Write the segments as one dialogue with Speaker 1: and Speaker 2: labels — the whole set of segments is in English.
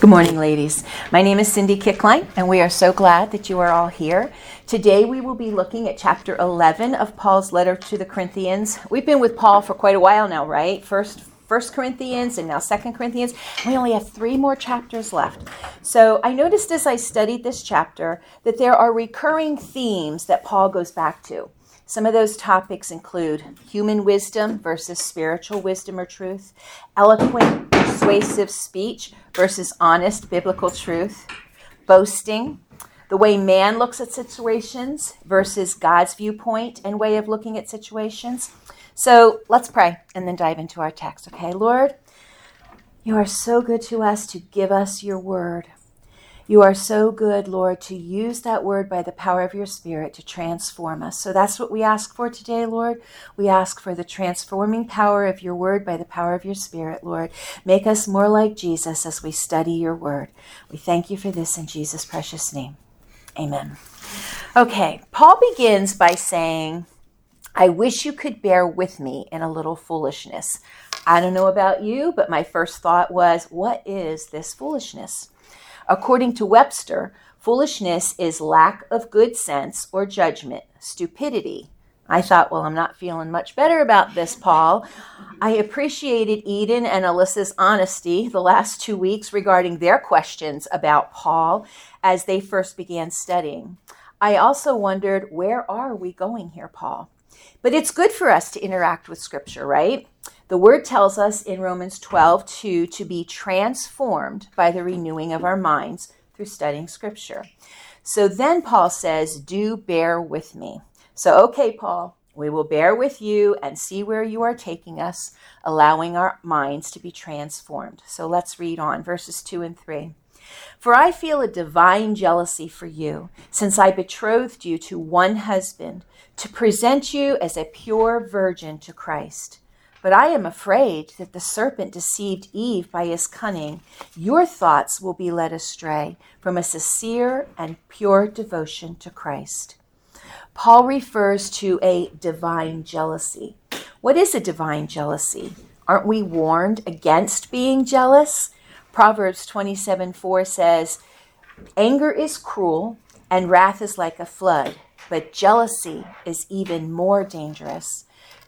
Speaker 1: Good morning, ladies. My name is Cindy Kichline, and we are so glad that you are all here. Today, we will be looking at chapter 11 of Paul's letter to the Corinthians. We've been with Paul for quite a while now, right? First, First Corinthians and now Second Corinthians. We only have three more chapters left. So I noticed as I studied this chapter that there are recurring themes that Paul goes back to. Some of those topics include human wisdom versus spiritual wisdom or truth, eloquent, persuasive speech versus honest biblical truth, boasting, the way man looks at situations versus God's viewpoint and way of looking at situations. So let's pray and then dive into our text, okay? Lord, you are so good to us to give us your word. You are so good, Lord, to use that word by the power of your Spirit to transform us. So that's what we ask for today, Lord. We ask for the transforming power of your word by the power of your Spirit, Lord. Make us more like Jesus as we study your word. We thank you for this in Jesus' precious name. Amen. Okay, Paul begins by saying, I wish you could bear with me in a little foolishness. I don't know about you, but my first thought was, what is this foolishness? According to Webster, foolishness is lack of good sense or judgment, stupidity. I thought, well, I'm not feeling much better about this, Paul. I appreciated Eden and Alyssa's honesty the last two weeks regarding their questions about Paul as they first began studying. I also wondered, where are we going here, Paul? But it's good for us to interact with Scripture, right? The word tells us in Romans 12, 2, to be transformed by the renewing of our minds through studying Scripture. So then Paul says, Do bear with me. So, okay, Paul, we will bear with you and see where you are taking us, allowing our minds to be transformed. So let's read on verses 2 and 3. For I feel a divine jealousy for you, since I betrothed you to one husband, to present you as a pure virgin to Christ. But I am afraid that the serpent deceived Eve by his cunning. Your thoughts will be led astray from a sincere and pure devotion to Christ. Paul refers to a divine jealousy. What is a divine jealousy? Aren't we warned against being jealous? Proverbs 27 4 says, Anger is cruel and wrath is like a flood, but jealousy is even more dangerous.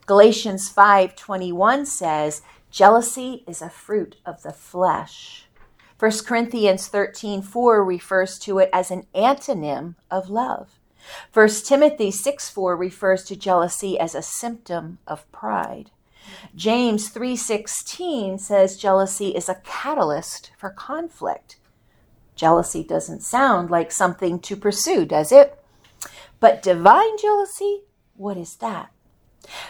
Speaker 1: Galatians 5:21 says, "Jealousy is a fruit of the flesh." 1 Corinthians 13:4 refers to it as an antonym of love. 1 Timothy 6:4 refers to jealousy as a symptom of pride. James 3:16 says jealousy is a catalyst for conflict. Jealousy doesn't sound like something to pursue, does it? But divine jealousy, what is that?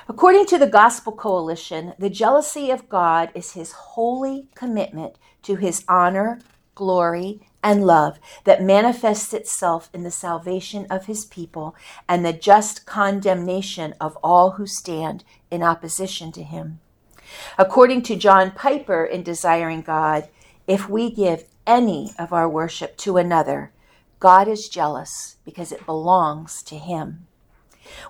Speaker 1: According to the Gospel Coalition, the jealousy of God is his holy commitment to his honor, glory, and love that manifests itself in the salvation of his people and the just condemnation of all who stand in opposition to him. According to John Piper in Desiring God, if we give any of our worship to another, God is jealous because it belongs to him.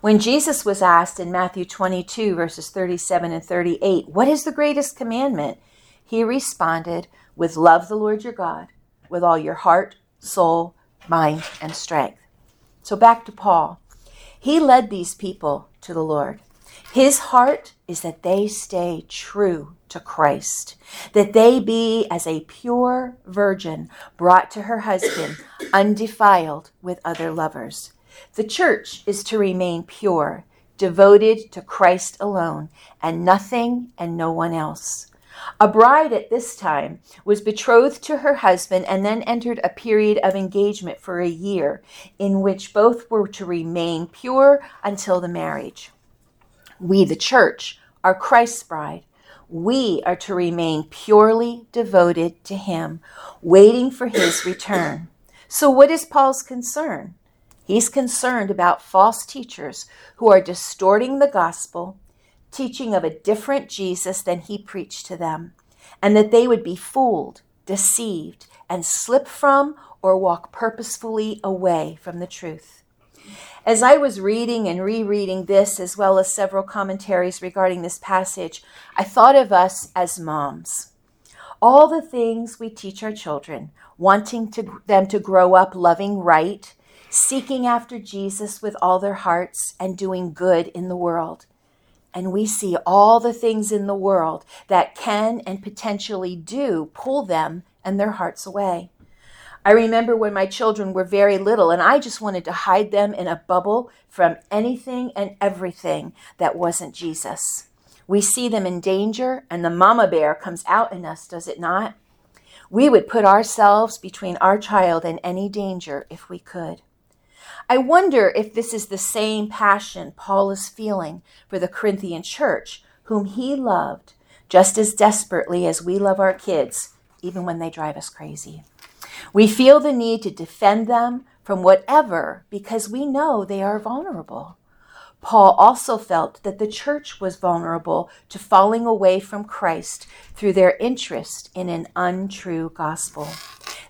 Speaker 1: When Jesus was asked in Matthew 22, verses 37 and 38, What is the greatest commandment? He responded, With love the Lord your God, with all your heart, soul, mind, and strength. So back to Paul. He led these people to the Lord. His heart is that they stay true to Christ, that they be as a pure virgin brought to her husband, undefiled with other lovers. The church is to remain pure, devoted to Christ alone, and nothing and no one else. A bride at this time was betrothed to her husband and then entered a period of engagement for a year in which both were to remain pure until the marriage. We, the church, are Christ's bride. We are to remain purely devoted to Him, waiting for His return. So, what is Paul's concern? He's concerned about false teachers who are distorting the gospel, teaching of a different Jesus than he preached to them, and that they would be fooled, deceived, and slip from or walk purposefully away from the truth. As I was reading and rereading this, as well as several commentaries regarding this passage, I thought of us as moms. All the things we teach our children, wanting to, them to grow up loving right, seeking after Jesus with all their hearts, and doing good in the world. And we see all the things in the world that can and potentially do pull them and their hearts away. I remember when my children were very little and I just wanted to hide them in a bubble from anything and everything that wasn't Jesus. We see them in danger and the mama bear comes out in us, does it not? We would put ourselves between our child and any danger if we could. I wonder if this is the same passion Paul is feeling for the Corinthian church, whom he loved just as desperately as we love our kids, even when they drive us crazy. We feel the need to defend them from whatever because we know they are vulnerable. Paul also felt that the church was vulnerable to falling away from Christ through their interest in an untrue gospel.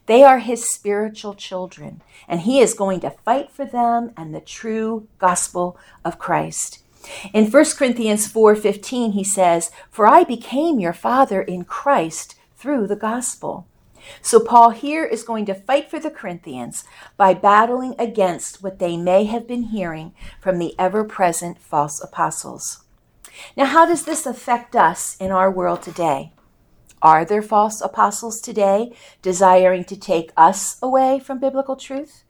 Speaker 1: They are his spiritual children, and he is going to fight for them and the true gospel of Christ. In 1 Corinthians 4:15 he says, "For I became your father in Christ through the gospel." So, Paul here is going to fight for the Corinthians by battling against what they may have been hearing from the ever present false apostles. Now, how does this affect us in our world today? Are there false apostles today desiring to take us away from biblical truth?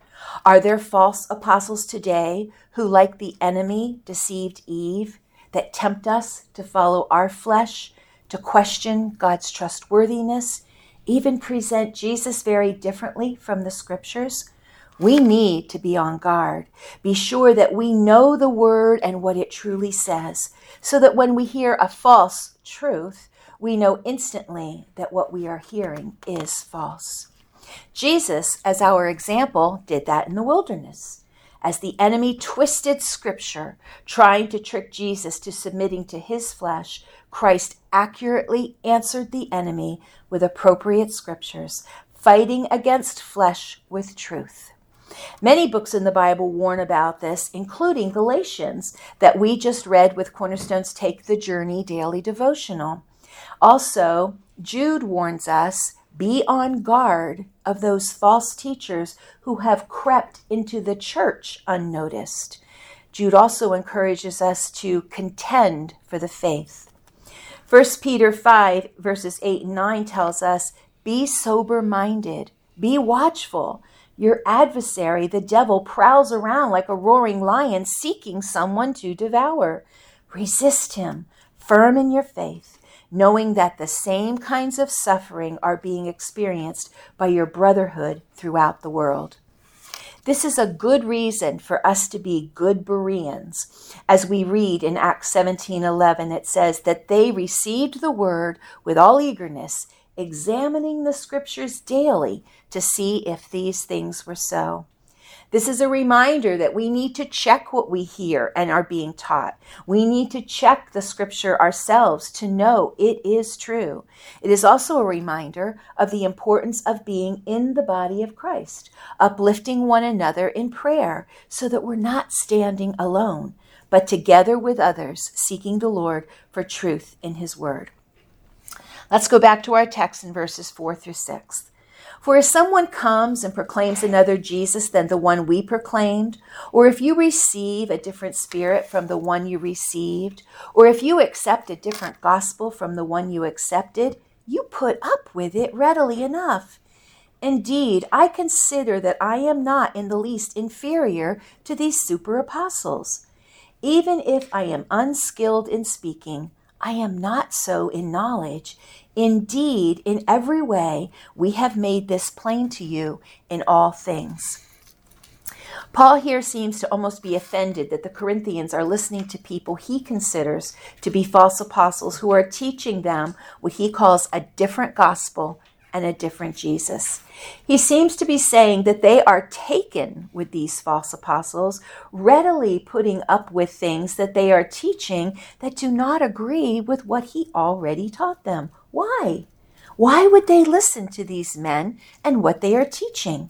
Speaker 1: Are there false apostles today who, like the enemy, deceived Eve, that tempt us to follow our flesh, to question God's trustworthiness, even present Jesus very differently from the scriptures, we need to be on guard. Be sure that we know the word and what it truly says, so that when we hear a false truth, we know instantly that what we are hearing is false. Jesus, as our example, did that in the wilderness. As the enemy twisted scripture, trying to trick Jesus to submitting to his flesh, Christ accurately answered the enemy with appropriate scriptures, fighting against flesh with truth. Many books in the Bible warn about this, including Galatians, that we just read with Cornerstone's Take the Journey daily devotional. Also, Jude warns us be on guard of those false teachers who have crept into the church unnoticed. Jude also encourages us to contend for the faith. 1 Peter 5, verses 8 and 9 tells us Be sober minded, be watchful. Your adversary, the devil, prowls around like a roaring lion seeking someone to devour. Resist him, firm in your faith, knowing that the same kinds of suffering are being experienced by your brotherhood throughout the world. This is a good reason for us to be good Bereans. As we read in Acts 17:11 it says that they received the word with all eagerness, examining the scriptures daily to see if these things were so. This is a reminder that we need to check what we hear and are being taught. We need to check the scripture ourselves to know it is true. It is also a reminder of the importance of being in the body of Christ, uplifting one another in prayer so that we're not standing alone, but together with others, seeking the Lord for truth in his word. Let's go back to our text in verses 4 through 6. For if someone comes and proclaims another Jesus than the one we proclaimed, or if you receive a different spirit from the one you received, or if you accept a different gospel from the one you accepted, you put up with it readily enough. Indeed, I consider that I am not in the least inferior to these super apostles. Even if I am unskilled in speaking, I am not so in knowledge. Indeed, in every way, we have made this plain to you in all things. Paul here seems to almost be offended that the Corinthians are listening to people he considers to be false apostles who are teaching them what he calls a different gospel and a different Jesus. He seems to be saying that they are taken with these false apostles, readily putting up with things that they are teaching that do not agree with what he already taught them. Why? Why would they listen to these men and what they are teaching?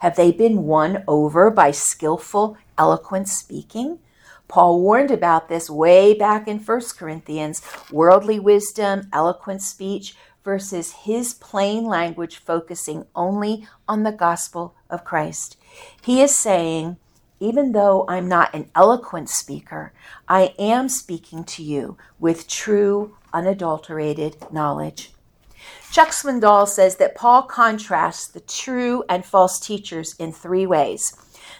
Speaker 1: Have they been won over by skillful, eloquent speaking? Paul warned about this way back in 1 Corinthians worldly wisdom, eloquent speech, versus his plain language focusing only on the gospel of Christ. He is saying, even though I'm not an eloquent speaker, I am speaking to you with true, unadulterated knowledge. Chuck Swindoll says that Paul contrasts the true and false teachers in three ways.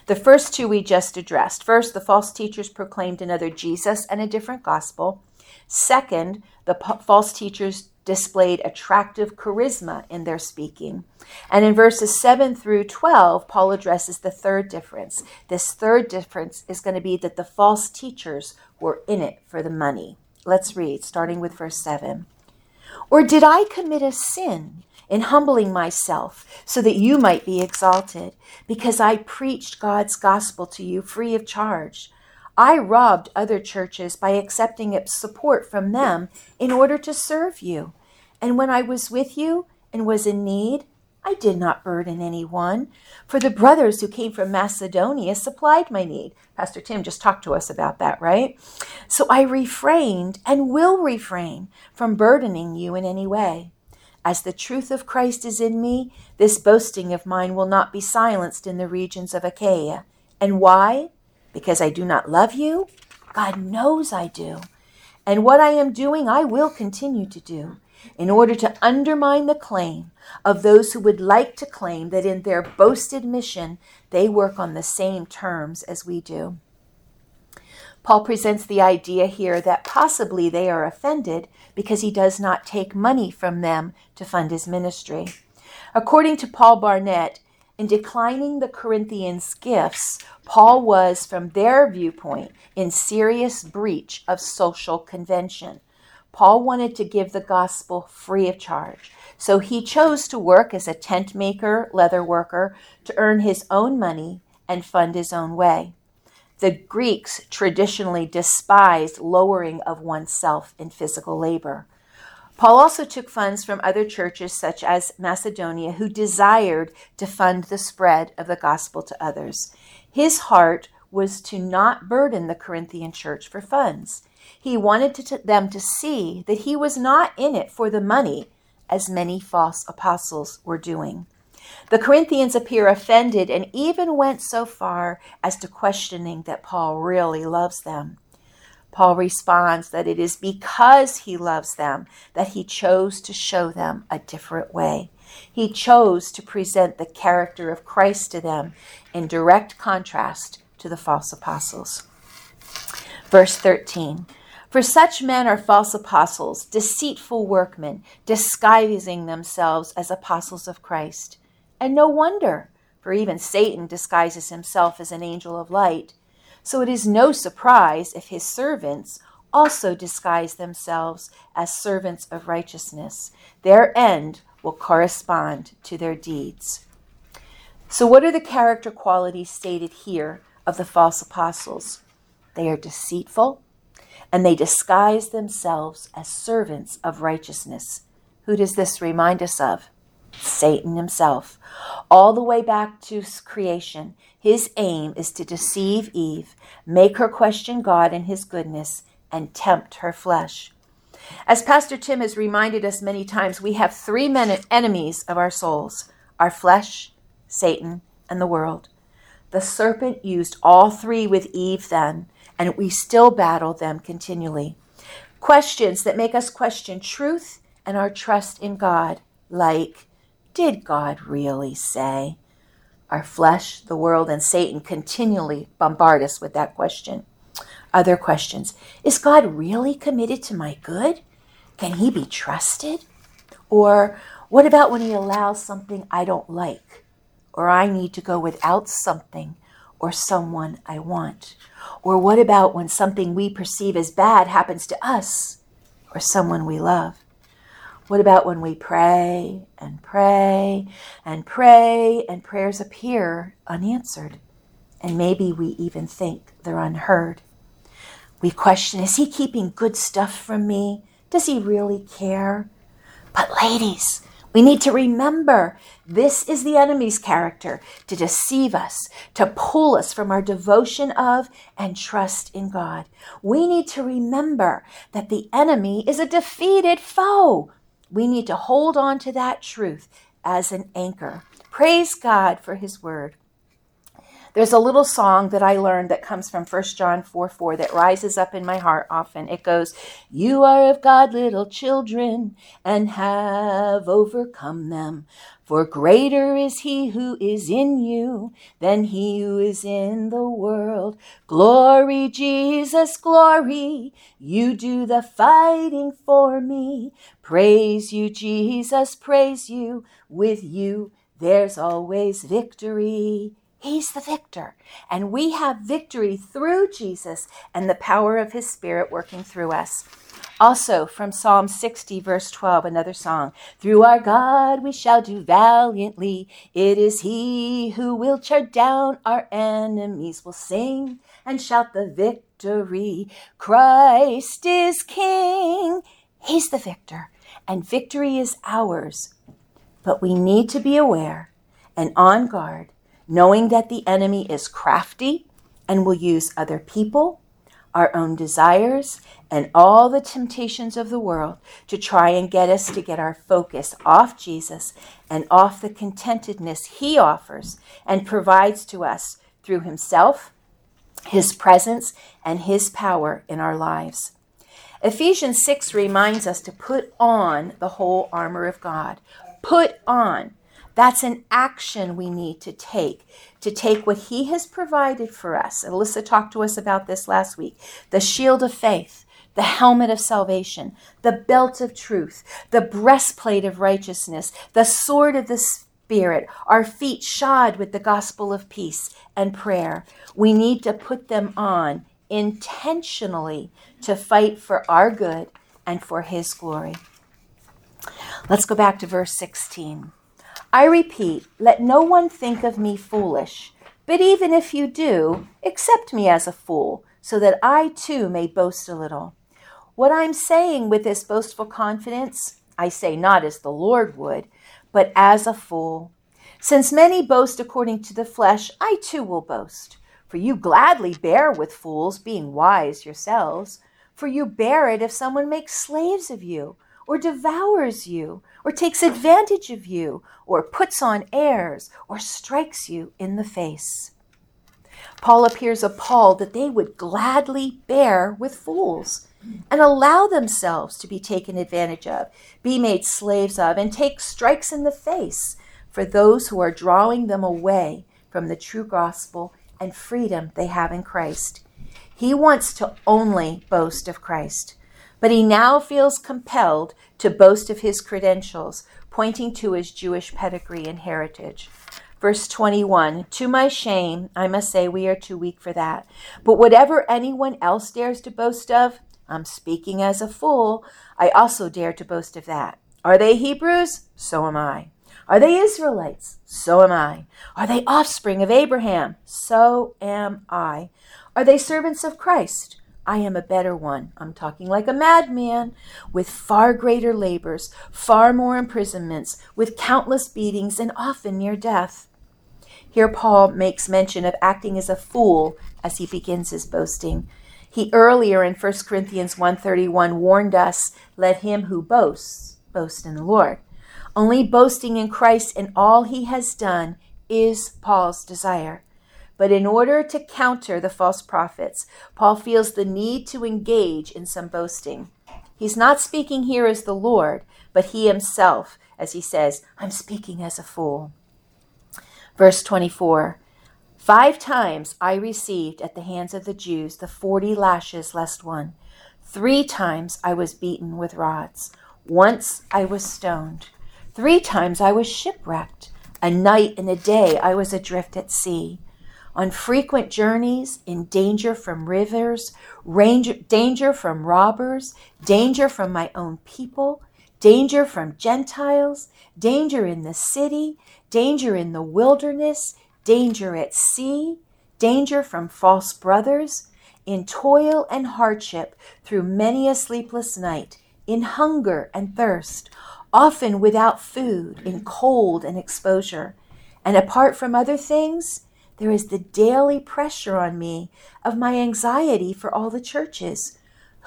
Speaker 1: The first two we just addressed. First, the false teachers proclaimed another Jesus and a different gospel. Second, the false teachers displayed attractive charisma in their speaking. And in verses 7 through 12, Paul addresses the third difference. This third difference is going to be that the false teachers were in it for the money. Let's read, starting with verse 7. Or did I commit a sin in humbling myself so that you might be exalted, because I preached God's gospel to you free of charge? I robbed other churches by accepting support from them in order to serve you. And when I was with you and was in need, I did not burden anyone, for the brothers who came from Macedonia supplied my need. Pastor Tim just talked to us about that, right? So I refrained and will refrain from burdening you in any way. As the truth of Christ is in me, this boasting of mine will not be silenced in the regions of Achaia. And why? Because I do not love you? God knows I do. And what I am doing, I will continue to do in order to undermine the claim of those who would like to claim that in their boasted mission they work on the same terms as we do. Paul presents the idea here that possibly they are offended because he does not take money from them to fund his ministry. According to Paul Barnett, in declining the Corinthians' gifts, Paul was, from their viewpoint, in serious breach of social convention. Paul wanted to give the gospel free of charge, so he chose to work as a tent maker, leather worker, to earn his own money and fund his own way. The Greeks traditionally despised lowering of oneself in physical labor. Paul also took funds from other churches, such as Macedonia, who desired to fund the spread of the gospel to others. His heart was to not burden the Corinthian church for funds. He wanted to them to see that he was not in it for the money, as many false apostles were doing. The Corinthians appear offended and even went so far as to questioning that Paul really loves them. Paul responds that it is because he loves them that he chose to show them a different way. He chose to present the character of Christ to them in direct contrast to the false apostles. Verse 13 For such men are false apostles, deceitful workmen, disguising themselves as apostles of Christ. And no wonder, for even Satan disguises himself as an angel of light. So it is no surprise if his servants also disguise themselves as servants of righteousness. Their end will correspond to their deeds. So, what are the character qualities stated here of the false apostles? They are deceitful and they disguise themselves as servants of righteousness. Who does this remind us of? Satan himself. All the way back to creation, his aim is to deceive Eve, make her question God and his goodness, and tempt her flesh. As Pastor Tim has reminded us many times, we have three men- enemies of our souls our flesh, Satan, and the world. The serpent used all three with Eve then, and we still battle them continually. Questions that make us question truth and our trust in God, like, did God really say? Our flesh, the world, and Satan continually bombard us with that question. Other questions Is God really committed to my good? Can he be trusted? Or what about when he allows something I don't like? Or I need to go without something or someone I want? Or what about when something we perceive as bad happens to us or someone we love? What about when we pray and pray and pray and prayers appear unanswered? And maybe we even think they're unheard. We question Is he keeping good stuff from me? Does he really care? But, ladies, we need to remember this is the enemy's character to deceive us, to pull us from our devotion of and trust in God. We need to remember that the enemy is a defeated foe we need to hold on to that truth as an anchor. Praise God for his word. There's a little song that I learned that comes from 1 John 4 4 that rises up in my heart often. It goes, You are of God, little children, and have overcome them. For greater is he who is in you than he who is in the world. Glory, Jesus, glory. You do the fighting for me. Praise you, Jesus, praise you. With you, there's always victory. He's the victor. And we have victory through Jesus and the power of his Spirit working through us. Also from Psalm 60, verse 12, another song. Through our God we shall do valiantly. It is He who will tear down our enemies. We'll sing and shout the victory. Christ is King. He's the victor, and victory is ours. But we need to be aware and on guard knowing that the enemy is crafty and will use other people, our own desires, and all the temptations of the world to try and get us to get our focus off Jesus and off the contentedness he offers and provides to us through himself, his presence, and his power in our lives. Ephesians 6 reminds us to put on the whole armor of God. Put on. That's an action we need to take, to take what He has provided for us. Alyssa talked to us about this last week the shield of faith, the helmet of salvation, the belt of truth, the breastplate of righteousness, the sword of the Spirit, our feet shod with the gospel of peace and prayer. We need to put them on intentionally to fight for our good and for His glory. Let's go back to verse 16. I repeat, let no one think of me foolish, but even if you do, accept me as a fool, so that I too may boast a little. What I'm saying with this boastful confidence, I say not as the Lord would, but as a fool. Since many boast according to the flesh, I too will boast. For you gladly bear with fools, being wise yourselves. For you bear it if someone makes slaves of you, or devours you, or takes advantage of you, or puts on airs, or strikes you in the face. Paul appears appalled that they would gladly bear with fools and allow themselves to be taken advantage of, be made slaves of, and take strikes in the face for those who are drawing them away from the true gospel and freedom they have in Christ. He wants to only boast of Christ but he now feels compelled to boast of his credentials, pointing to his Jewish pedigree and heritage. Verse 21 To my shame, I must say we are too weak for that. But whatever anyone else dares to boast of, I'm speaking as a fool, I also dare to boast of that. Are they Hebrews? So am I. Are they Israelites? So am I. Are they offspring of Abraham? So am I. Are they servants of Christ? I am a better one. I'm talking like a madman, with far greater labors, far more imprisonments, with countless beatings, and often near death. Here Paul makes mention of acting as a fool as he begins his boasting. He earlier in 1 Corinthians 1:31 warned us, "Let him who boasts boast in the Lord." Only boasting in Christ and all he has done is Paul's desire. But in order to counter the false prophets, Paul feels the need to engage in some boasting. He's not speaking here as the Lord, but he himself, as he says, I'm speaking as a fool. Verse 24 Five times I received at the hands of the Jews the forty lashes less one. Three times I was beaten with rods. Once I was stoned. Three times I was shipwrecked. A night and a day I was adrift at sea on frequent journeys, in danger from rivers, range, danger from robbers, danger from my own people, danger from Gentiles, danger in the city, danger in the wilderness, danger at sea, danger from false brothers, in toil and hardship through many a sleepless night, in hunger and thirst, often without food, in cold and exposure. And apart from other things, there is the daily pressure on me of my anxiety for all the churches.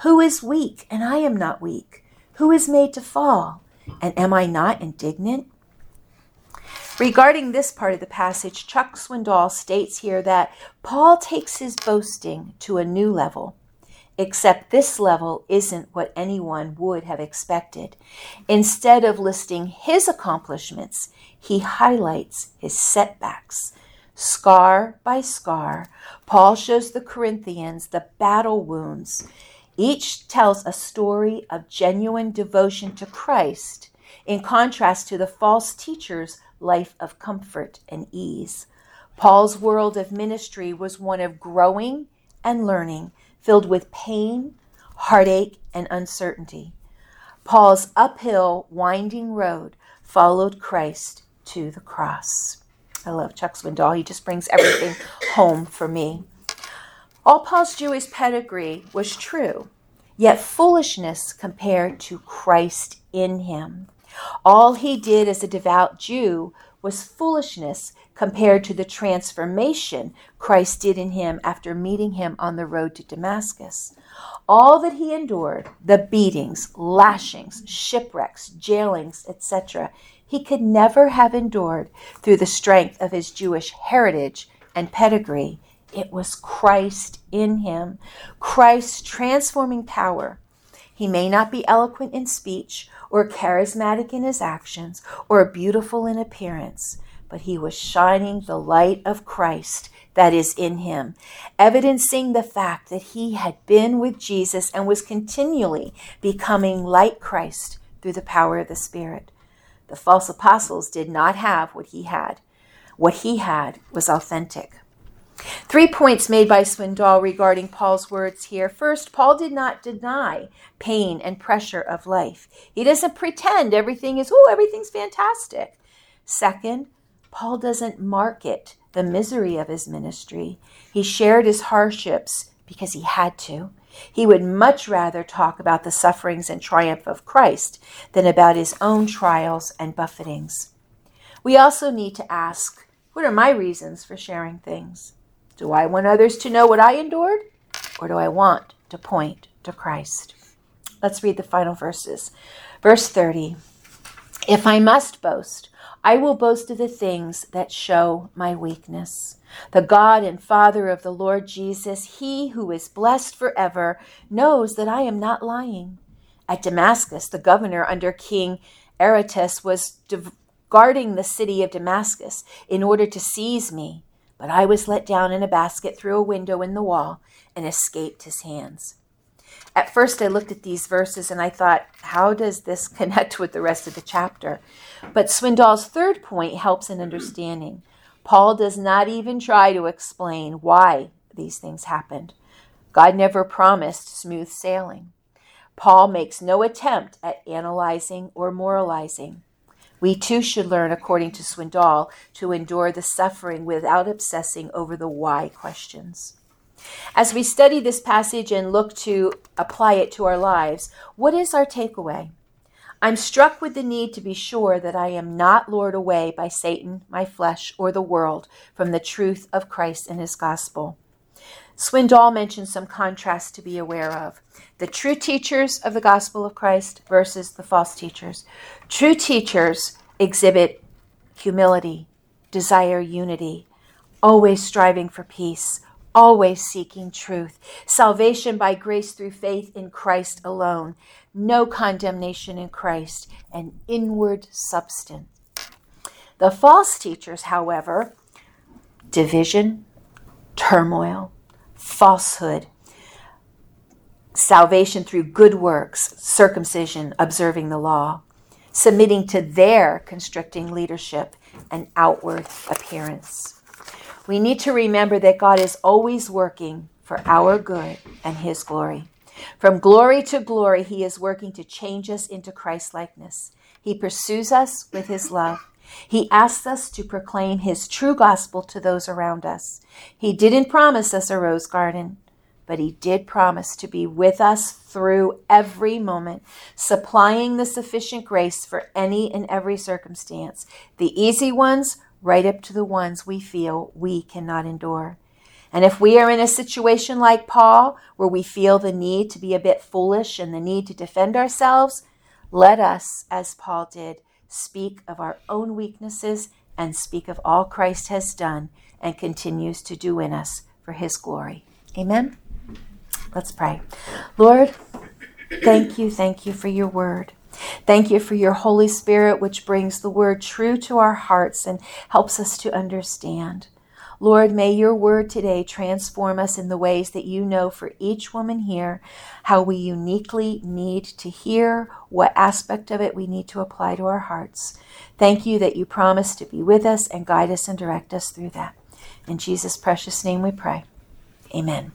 Speaker 1: Who is weak and I am not weak? Who is made to fall? And am I not indignant? Regarding this part of the passage, Chuck Swindoll states here that Paul takes his boasting to a new level, except this level isn't what anyone would have expected. Instead of listing his accomplishments, he highlights his setbacks. Scar by scar, Paul shows the Corinthians the battle wounds. Each tells a story of genuine devotion to Christ, in contrast to the false teachers life of comfort and ease. Paul's world of ministry was one of growing and learning, filled with pain, heartache, and uncertainty. Paul's uphill, winding road followed Christ to the cross. I love Chuck Swindoll. He just brings everything home for me. All Paul's Jewish pedigree was true, yet foolishness compared to Christ in him. All he did as a devout Jew was foolishness compared to the transformation Christ did in him after meeting him on the road to Damascus. All that he endured, the beatings, lashings, shipwrecks, jailings, etc., he could never have endured through the strength of his Jewish heritage and pedigree. It was Christ in him, Christ's transforming power. He may not be eloquent in speech or charismatic in his actions, or beautiful in appearance, but he was shining the light of Christ that is in him, evidencing the fact that he had been with Jesus and was continually becoming like Christ through the power of the Spirit. The false apostles did not have what he had. What he had was authentic. Three points made by Swindoll regarding Paul's words here. First, Paul did not deny pain and pressure of life. He doesn't pretend everything is, oh, everything's fantastic. Second, Paul doesn't market the misery of his ministry. He shared his hardships because he had to. He would much rather talk about the sufferings and triumph of Christ than about his own trials and buffetings. We also need to ask what are my reasons for sharing things? Do I want others to know what I endured? Or do I want to point to Christ? Let's read the final verses. Verse 30 If I must boast, I will boast of the things that show my weakness. The God and Father of the Lord Jesus, He who is blessed forever, knows that I am not lying. At Damascus, the governor under King Aretas was guarding the city of Damascus in order to seize me. But I was let down in a basket through a window in the wall and escaped his hands. At first, I looked at these verses and I thought, how does this connect with the rest of the chapter? But Swindoll's third point helps in understanding. Paul does not even try to explain why these things happened. God never promised smooth sailing. Paul makes no attempt at analyzing or moralizing. We too should learn, according to Swindoll, to endure the suffering without obsessing over the why questions. As we study this passage and look to apply it to our lives, what is our takeaway? I'm struck with the need to be sure that I am not lured away by Satan, my flesh, or the world from the truth of Christ and his gospel. Swindoll mentions some contrasts to be aware of the true teachers of the gospel of Christ versus the false teachers. True teachers exhibit humility, desire unity, always striving for peace, always seeking truth, salvation by grace through faith in Christ alone, no condemnation in Christ, and inward substance. The false teachers, however, division, turmoil, falsehood, salvation through good works, circumcision, observing the law, submitting to their constricting leadership and outward appearance. We need to remember that God is always working for our good and His glory. From glory to glory, He is working to change us into Christ likeness. He pursues us with His love. He asks us to proclaim His true gospel to those around us. He didn't promise us a rose garden, but He did promise to be with us through every moment, supplying the sufficient grace for any and every circumstance, the easy ones right up to the ones we feel we cannot endure. And if we are in a situation like Paul, where we feel the need to be a bit foolish and the need to defend ourselves, Let us, as Paul did, speak of our own weaknesses and speak of all Christ has done and continues to do in us for his glory. Amen. Let's pray. Lord, thank you, thank you for your word. Thank you for your Holy Spirit, which brings the word true to our hearts and helps us to understand. Lord, may your word today transform us in the ways that you know for each woman here, how we uniquely need to hear, what aspect of it we need to apply to our hearts. Thank you that you promise to be with us and guide us and direct us through that. In Jesus' precious name we pray. Amen.